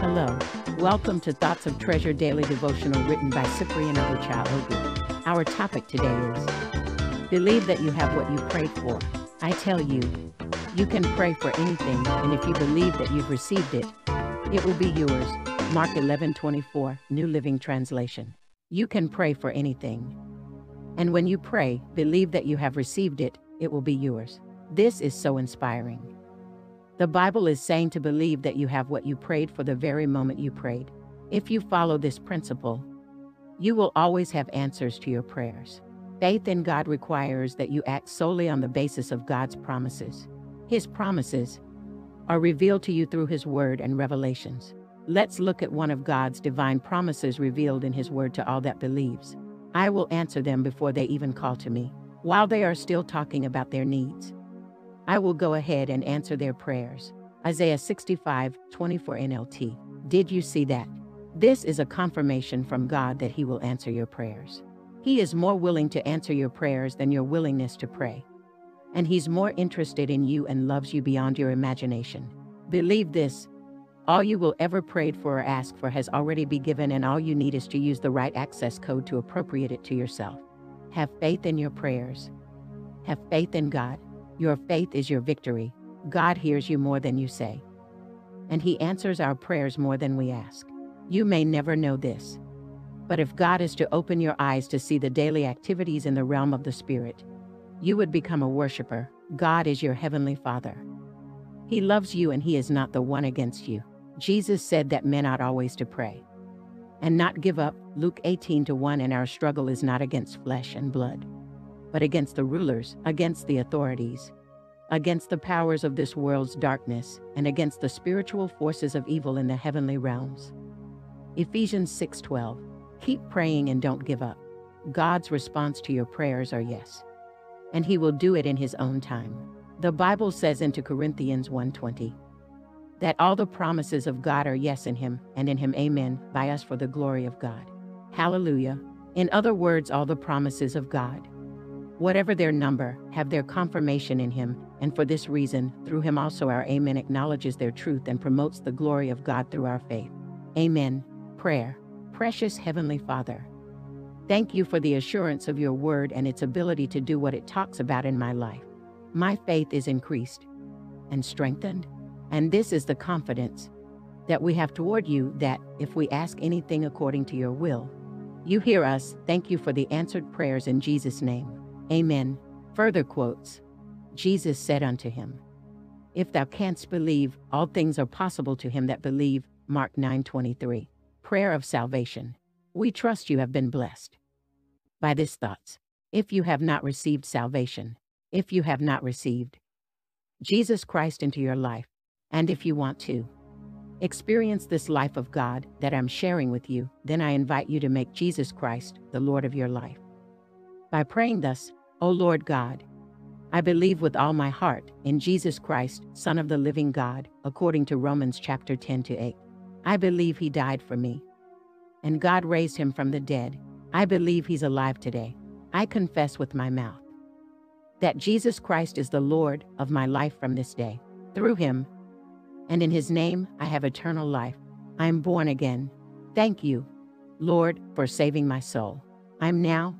Hello. Welcome to Thoughts of Treasure Daily Devotional written by Cyprian Ogu. Our topic today is Believe that you have what you prayed for. I tell you, you can pray for anything, and if you believe that you've received it, it will be yours. Mark 11:24, New Living Translation. You can pray for anything. And when you pray, believe that you have received it, it will be yours. This is so inspiring. The Bible is saying to believe that you have what you prayed for the very moment you prayed. If you follow this principle, you will always have answers to your prayers. Faith in God requires that you act solely on the basis of God's promises. His promises are revealed to you through His Word and revelations. Let's look at one of God's divine promises revealed in His Word to all that believes. I will answer them before they even call to me, while they are still talking about their needs. I will go ahead and answer their prayers. Isaiah 65, 24 NLT. Did you see that? This is a confirmation from God that He will answer your prayers. He is more willing to answer your prayers than your willingness to pray. And He's more interested in you and loves you beyond your imagination. Believe this all you will ever prayed for or ask for has already been given, and all you need is to use the right access code to appropriate it to yourself. Have faith in your prayers. Have faith in God. Your faith is your victory. God hears you more than you say. And He answers our prayers more than we ask. You may never know this. But if God is to open your eyes to see the daily activities in the realm of the Spirit, you would become a worshiper. God is your Heavenly Father. He loves you and He is not the one against you. Jesus said that men ought always to pray and not give up. Luke 18 to 1 and our struggle is not against flesh and blood, but against the rulers, against the authorities, against the powers of this world's darkness, and against the spiritual forces of evil in the heavenly realms. Ephesians 6:12. Keep praying and don't give up. God's response to your prayers are yes, and he will do it in his own time. The Bible says in Corinthians 1:20 that all the promises of God are yes in him, and in him amen, by us for the glory of God. Hallelujah. In other words, all the promises of God, whatever their number, have their confirmation in him, and for this reason, through him also our amen acknowledges their truth and promotes the glory of God through our faith. Amen. Prayer. Precious Heavenly Father, thank you for the assurance of your word and its ability to do what it talks about in my life. My faith is increased and strengthened and this is the confidence that we have toward you that if we ask anything according to your will, you hear us. Thank you for the answered prayers in Jesus' name. Amen. Further quotes Jesus said unto him, If thou canst believe, all things are possible to him that believe. Mark 9:23. Prayer of salvation. We trust you have been blessed by these thoughts. If you have not received salvation, if you have not received Jesus Christ into your life, and if you want to experience this life of God that I'm sharing with you, then I invite you to make Jesus Christ the Lord of your life. By praying thus, O Lord God, I believe with all my heart in Jesus Christ, Son of the living God, according to Romans chapter 10 to 8. I believe he died for me, and God raised him from the dead. I believe he's alive today. I confess with my mouth that Jesus Christ is the Lord of my life from this day. Through him, and in his name I have eternal life. I am born again. Thank you, Lord, for saving my soul. I'm now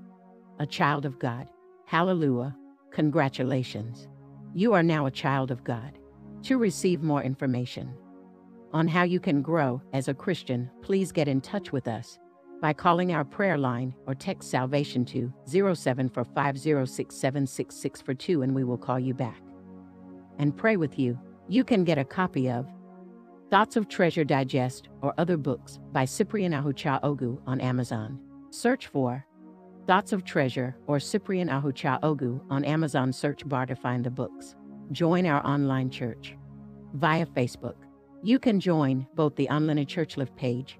a child of God. Hallelujah. Congratulations. You are now a child of God. To receive more information on how you can grow as a Christian, please get in touch with us by calling our prayer line or text salvation to 0745067662 and we will call you back and pray with you you can get a copy of Thoughts of Treasure Digest or other books by Cyprian Ahucha Ogu on Amazon. Search for Thoughts of Treasure or Cyprian Ahucha Ogu on Amazon search bar to find the books. Join our online church via Facebook. You can join both the online church live page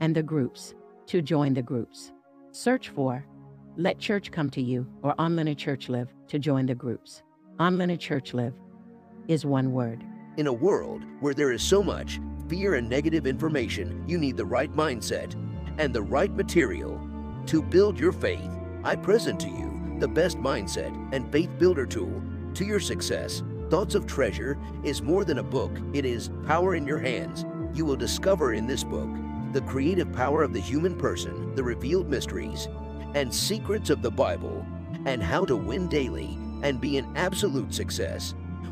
and the groups. To join the groups, search for Let Church Come to You or Online Church Live to join the groups. Online Church Live is one word. In a world where there is so much fear and negative information, you need the right mindset and the right material to build your faith. I present to you the best mindset and faith builder tool to your success. Thoughts of Treasure is more than a book, it is power in your hands You will discover in this book the creative power of the human person, the revealed mysteries, and secrets of the Bible, and how to win daily and be an absolute success